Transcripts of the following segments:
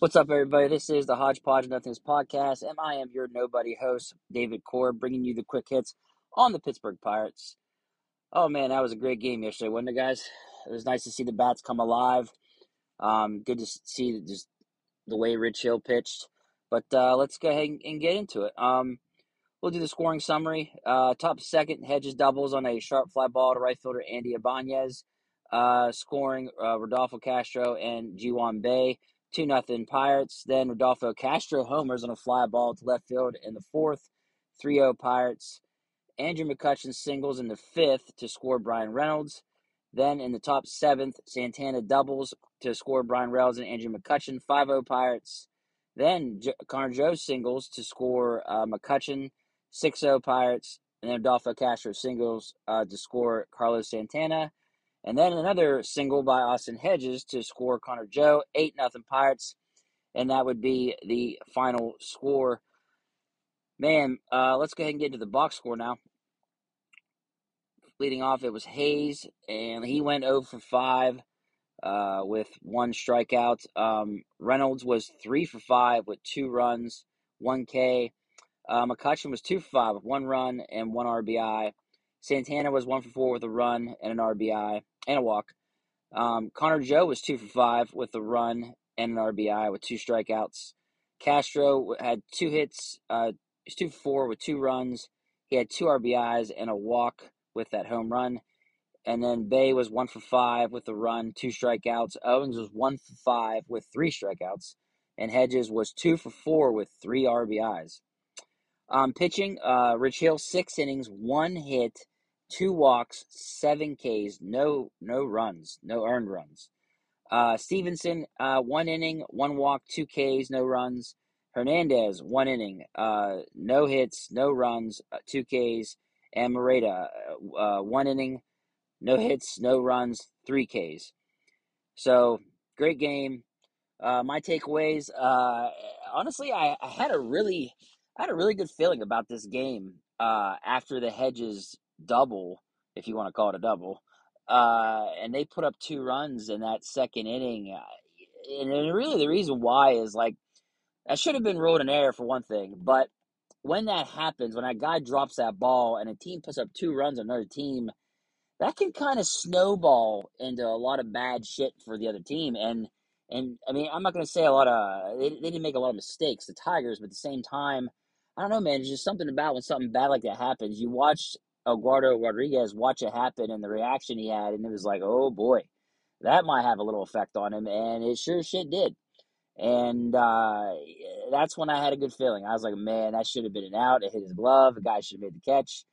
What's up, everybody? This is the Hodgepodge Nothings podcast, and I am your nobody host, David Corob, bringing you the quick hits on the Pittsburgh Pirates. Oh man, that was a great game yesterday, wasn't it, guys? It was nice to see the bats come alive. Um, good to see just the way Rich Hill pitched. But uh, let's go ahead and get into it. Um, we'll do the scoring summary. Uh, top second, Hedges doubles on a sharp fly ball to right fielder Andy Ibanez. Uh, scoring uh, Rodolfo Castro and Ji-hwan Bae. 2 nothing Pirates. Then Rodolfo Castro homers on a fly ball to left field in the fourth. 3 0 Pirates. Andrew McCutchen singles in the fifth to score Bryan Reynolds. Then in the top seventh, Santana doubles to score Bryan Reynolds and Andrew McCutchen. 5 0 Pirates. Then J- Connor Joe singles to score uh, McCutchen. 6 0 Pirates. And then Rodolfo Castro singles uh, to score Carlos Santana. And then another single by Austin Hedges to score Connor Joe, 8 nothing Pirates. And that would be the final score. Man, uh, let's go ahead and get into the box score now. Leading off, it was Hayes, and he went 0 for 5 uh, with one strikeout. Um, Reynolds was 3 for 5 with two runs, 1K. Uh, McCutchen was 2 for 5 with one run and one RBI. Santana was 1 for 4 with a run and an RBI and a walk. Um, Connor Joe was 2 for 5 with a run and an RBI with two strikeouts. Castro had two hits, uh, he's 2 for 4 with two runs. He had two RBIs and a walk with that home run. And then Bae was one for five with a run, two strikeouts. Owens was one for five with three strikeouts. And Hedges was two for four with three RBIs. Um, pitching, uh, Rich Hill, six innings, one hit, two walks, seven Ks, no no runs, no earned runs. Uh, Stephenson, uh, one inning, one walk, two Ks, no runs. Hernandez, one inning, uh, no hits, no runs, uh, two Ks. And Moreta, uh, one inning, no hits, no runs, three Ks. So great game. Uh, my takeaways. Uh, honestly, I, I had a really, I had a really good feeling about this game uh, after the Hedges double, if you want to call it a double. Uh, and they put up two runs in that second inning. And really, the reason why is like that should have been ruled an error for one thing, but when that happens, when that guy drops that ball and a team puts up two runs on another team, that can kind of snowball into a lot of bad shit for the other team. And and I mean, I'm not going to say a lot of they, they didn't make a lot of mistakes, the Tigers, but at the same time, I don't know, man. There's just something about when something bad like that happens. You watch Eduardo Rodriguez watch it happen and the reaction he had, and it was like, oh boy, that might have a little effect on him, and it sure shit did. And uh, that's when I had a good feeling. I was like, man, that should have been an out. It hit his glove. The guy should have made the catch.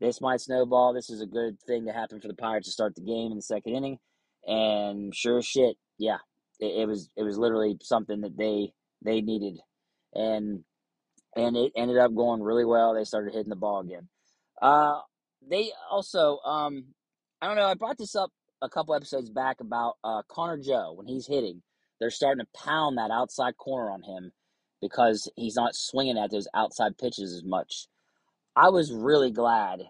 This might snowball. This is a good thing to happen for the Pirates to start the game in the second inning. And sure shit, yeah, it, it was it was literally something that they they needed, and and it ended up going really well. They started hitting the ball again. Uh, they also, um, I don't know. I brought this up a couple episodes back about uh, Connor Joe when he's hitting. They're starting to pound that outside corner on him because he's not swinging at those outside pitches as much. I was really glad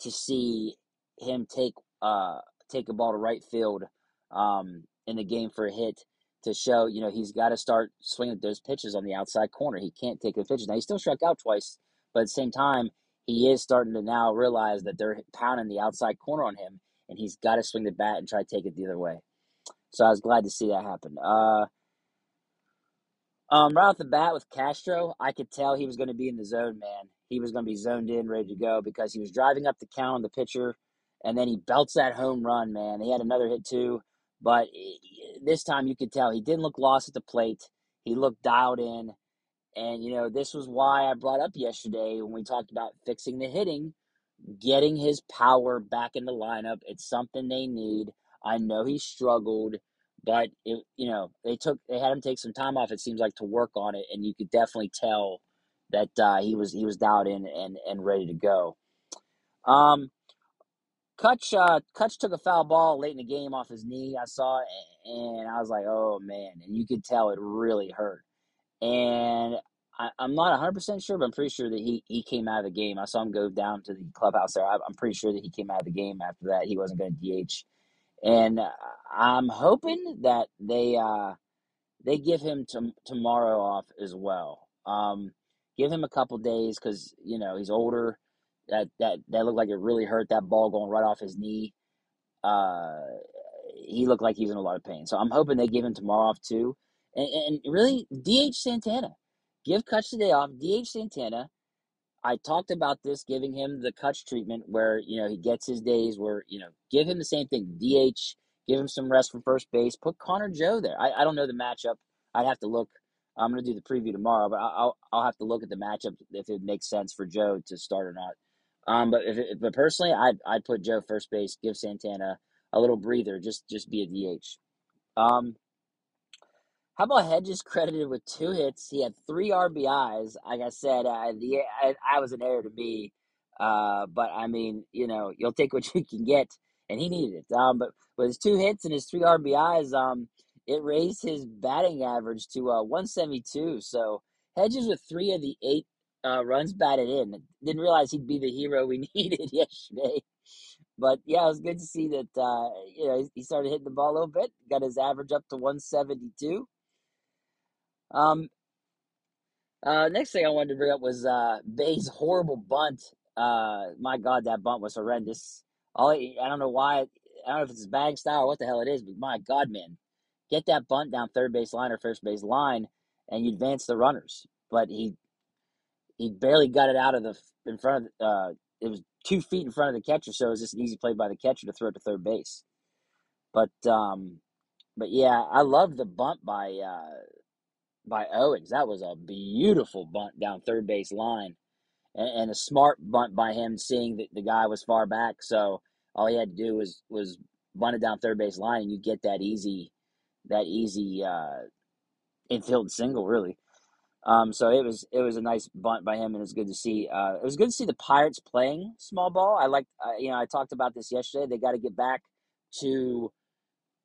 to see him take uh take a ball to right field um, in the game for a hit to show you know he's got to start swinging those pitches on the outside corner. He can't take the pitches now. He still struck out twice, but at the same time he is starting to now realize that they're pounding the outside corner on him, and he's got to swing the bat and try to take it the other way. So I was glad to see that happen. Uh, um, right off the bat with Castro, I could tell he was going to be in the zone, man. He was going to be zoned in, ready to go because he was driving up the count on the pitcher, and then he belts that home run, man. He had another hit too, but this time you could tell he didn't look lost at the plate. He looked dialed in. And, you know, this was why I brought up yesterday when we talked about fixing the hitting, getting his power back in the lineup. It's something they need. I know he struggled, but it, you know, they took they had him take some time off. It seems like to work on it, and you could definitely tell that uh, he was he was dialed in and and ready to go. Um, Cutch uh, Cutch took a foul ball late in the game off his knee. I saw, and I was like, oh man, and you could tell it really hurt and I, am not 100% sure, but I'm pretty sure that he, he came out of the game. I saw him go down to the clubhouse there. I, am pretty sure that he came out of the game after that. He wasn't going to DH. And I'm hoping that they uh, they give him to, tomorrow off as well. Um, give him a couple days because you know he's older. That that that looked like it really hurt that ball going right off his knee. Uh, he looked like he was in a lot of pain. So I'm hoping they give him tomorrow off too. And, and really, DH Santana, give Cutch the day off. DH Santana. I talked about this, giving him the Cutch treatment where you know he gets his days. Where you know, give him the same thing. DH, give him some rest from first base. Put Connor Joe there. I, I don't know the matchup. I'd have to look. I'm going to do the preview tomorrow, but I'll I'll have to look at the matchup if it makes sense for Joe to start or not. Um, but if but personally, I'd I'd put Joe first base. Give Santana a little breather. Just just be a DH. Um, how about Hedges credited with two hits? He had three RBIs. Like I said, uh, the I, I was an error to me, uh, but I mean, you know, you'll take what you can get, and he needed it. Um, but with his two hits and his three RBIs, um, it raised his batting average to uh, 172. So Hedges with three of the eight uh, runs batted in. Didn't realize he'd be the hero we needed yesterday. But yeah, it was good to see that. Uh, you know, he started hitting the ball a little bit. Got his average up to 172. Um, uh, next thing I wanted to bring up was uh, Bae's horrible bunt. Uh, my God, that bunt was horrendous. All I don't know why. I don't know if it's bag style or what the hell it is, but my God, man, get that bunt down third base line or first base line, and you advance the runners. But he he barely got it out of the in front of. Uh, it was two feet in front of the catcher, so it was just an easy play by the catcher to throw it to third base. But um, but yeah, I love the bunt by uh, by Owens. That was a beautiful bunt down third base line, and, and a smart bunt by him, seeing that the guy was far back. So all he had to do was was bunt it down third base line, and you get that easy that easy uh, infield single, really. Um, so it was it was a nice bunt by him, and it was good to see. Uh, it was good to see the Pirates playing small ball. I like, uh, you know, I talked about this yesterday. They got to get back to,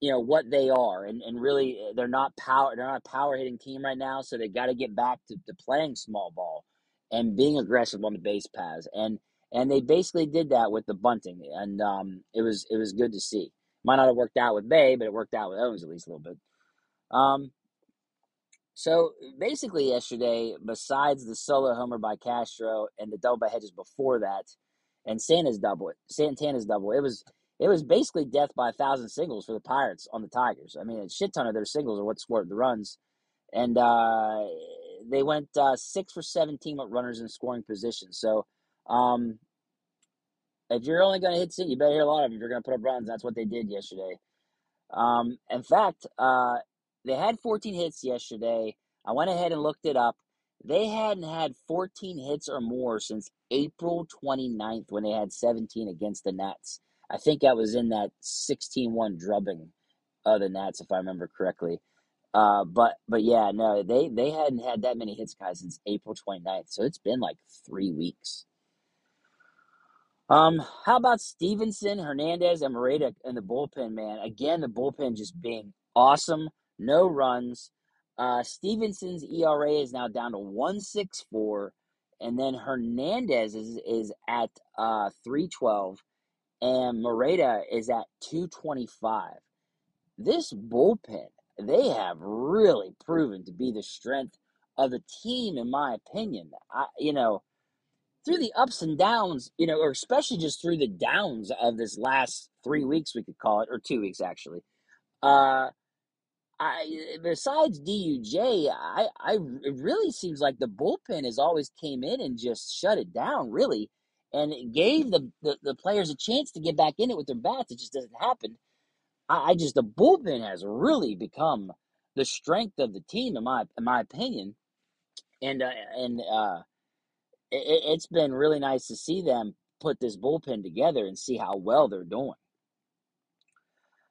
you know, what they are, and, and really uh, they're not power they're not a power hitting team right now. So they got to get back to, to playing small ball and being aggressive on the base paths, and and they basically did that with the bunting, and um, it was it was good to see. Might not have worked out with Bae, but it worked out with Owens at least a little bit. Um, so basically, yesterday, besides the solo homer by Castro and the double by Hedges before that, and Santa's double, Santana's double, it was it was basically death by a thousand singles for the Pirates on the Tigers. I mean, a shit ton of their singles are what scored the runs, and uh, they went uh, six for seventeen with runners in scoring position. So, um, if you're only going to hit sin, you better hit a lot of them. If you're going to put up runs, that's what they did yesterday. Um, in fact, uh, they had 14 hits yesterday. I went ahead and looked it up. They hadn't had 14 hits or more since April 29th when they had 17 against the Nats. I think that was in that 16-1 drubbing of the Nats, if I remember correctly. Uh, but but yeah, no, they they hadn't had that many hits, guys, since April 29th. So it's been like three weeks. Um, how about Stephenson, Hernandez, and Moreta in the bullpen, man? Again, the bullpen just being awesome no runs. Uh, Stephenson's ERA is now down to 164, and then Hernandez is, is at uh, 312, and Moreta is at 225. This bullpen, they have really proven to be the strength of the team, in my opinion. I, you know, through the ups and downs, you know, or especially just through the downs of this last three weeks, we could call it, or two weeks actually. Uh, I besides DUJ, I, I it really seems like the bullpen has always came in and just shut it down, really, and it gave the, the, the players a chance to get back in it with their bats. It just doesn't happen. I, I just the bullpen has really become the strength of the team, in my in my opinion, and uh, and uh, it, it's been really nice to see them put this bullpen together and see how well they're doing.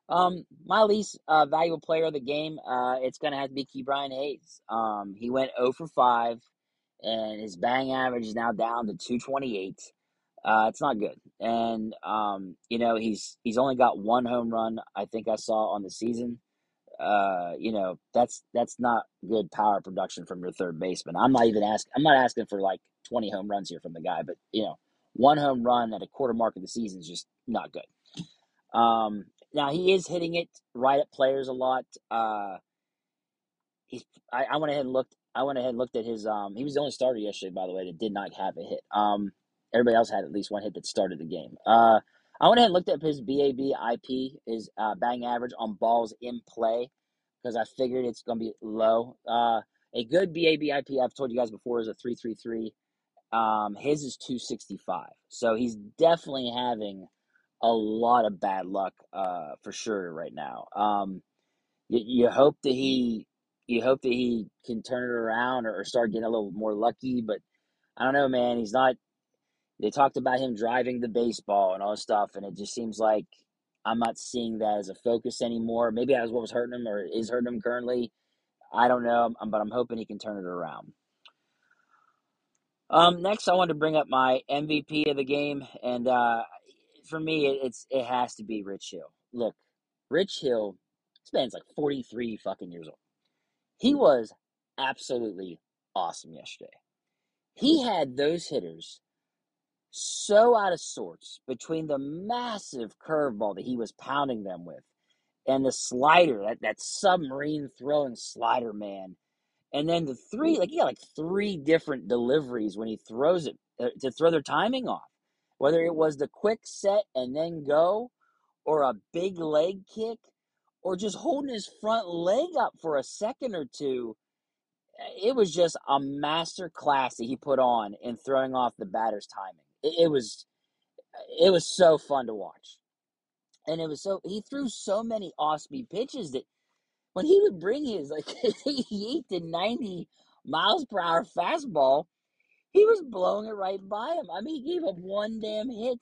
Um, my least uh, valuable player of the game, uh, it's gonna have to be Ke'Bryan Hayes. Um, he went 0 for 5, and his bang average is now down to 228. Uh, it's not good, and um, you know he's he's only got one home run. I think I saw on the season. Uh, you know that's that's not good power production from your third baseman. I'm not even asking. I'm not asking for like 20 home runs here from the guy, but you know, one home run at a quarter mark of the season is just not good. Um, now he is hitting it right at players a lot. Uh, he's I, I went ahead and looked I went ahead and looked at his um he was the only starter yesterday by the way that did not have a hit. Um everybody else had at least one hit that started the game. Uh I went ahead and looked up his BAB IP, his uh, batting average on balls in play, because I figured it's going to be low. Uh, a good BABIP, I've told you guys before, is a 333. Um, his is 265. So he's definitely having a lot of bad luck uh, for sure right now. Um, you, you hope that he you hope that he can turn it around or, or start getting a little more lucky, but I don't know, man. He's not. They talked about him driving the baseball and all this stuff, and it just seems like I'm not seeing that as a focus anymore. Maybe that was what was hurting him or is hurting him currently. I don't know, but I'm hoping he can turn it around. Um, next, I wanted to bring up my MVP of the game, and uh, for me, it, it's it has to be Rich Hill. Look, Rich Hill, this man's like 43 fucking years old. He was absolutely awesome yesterday. He had those hitters so out of sorts between the massive curveball that he was pounding them with and the slider, that, that submarine throwing slider, man. And then the three, like, he got like three different deliveries when he throws it uh, to throw their timing off. Whether it was the quick set and then go, or a big leg kick, or just holding his front leg up for a second or two it was just a master class that he put on in throwing off the batter's timing. It, it, was it was so fun to watch. And it was so he threw so many off speed pitches that when he would bring his like 88 to 90 miles per hour fastball, he was blowing it right by him. I mean, he gave up one damn hit.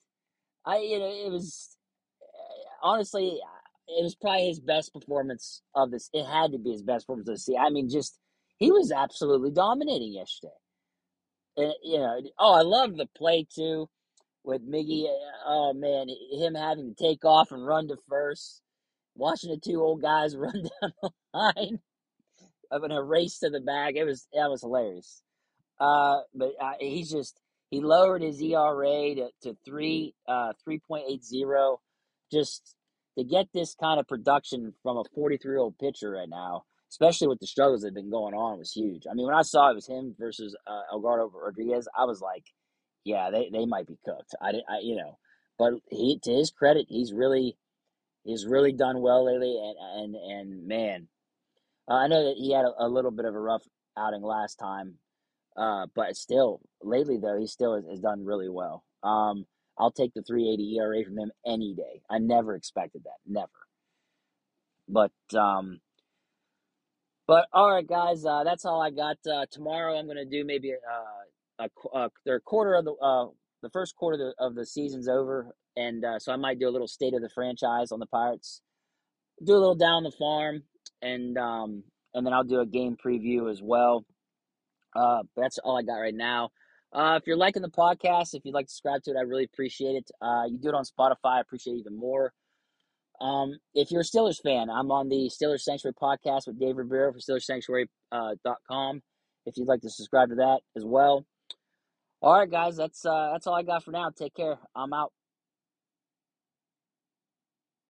I you know, it was eh, honestly it was probably his best performance of this. It had to be his best performance of the season. I mean, just he was absolutely dominating yesterday. And, you know, oh, I love the play too with Miggy. Eh, oh man, him having to take off and run to first, watching the two old guys run down the line, having a race to the bag. It was that was hilarious. Uh, but uh, he's just he lowered his ERA to, to three uh three point eight zero. Just to get this kind of production from a forty three year old pitcher right now especially with the struggles that have been going on, was huge. I mean, when I saw it was him versus uh, Eduardo Rodriguez, I was like, yeah, they, they might be cooked. I didn't, I, you know, but he, to his credit, he's really, he's really done well lately. And, and, and man, uh, I know that he had a, a, little bit of a rough outing last time. Uh, but still, lately though, he still has, has done really well. Um, I'll take the 380 ERA from him any day. I never expected that, never. But um, but all right, guys, uh, that's all I got. Uh, tomorrow, I'm to do maybe uh, a, a, a quarter of the uh, the first quarter of the, of the season's over, and uh, so I might do a little state of the franchise on the Pirates, do a little down the farm, and um, and then I'll do a game preview as well. Uh, that's all I got right now. Uh, if you're liking the podcast, if you'd like to subscribe to it, I really appreciate it. Uh, you do it on Spotify, I appreciate it even more. Um, if you're a Steelers fan, I'm on the Steelers Sanctuary podcast with Dave Ribeiro for SteelersSanctuary.com. Uh, if you'd like to subscribe to that as well. All right, guys, that's uh, that's all I got for now. Take care. I'm out.